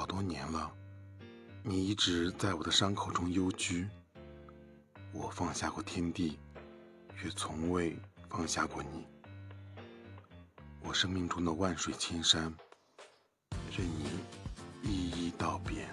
好多年了你一直在我的伤口中幽居我放下过天地却从未放下过你。我生命中的万水千山任你一一道别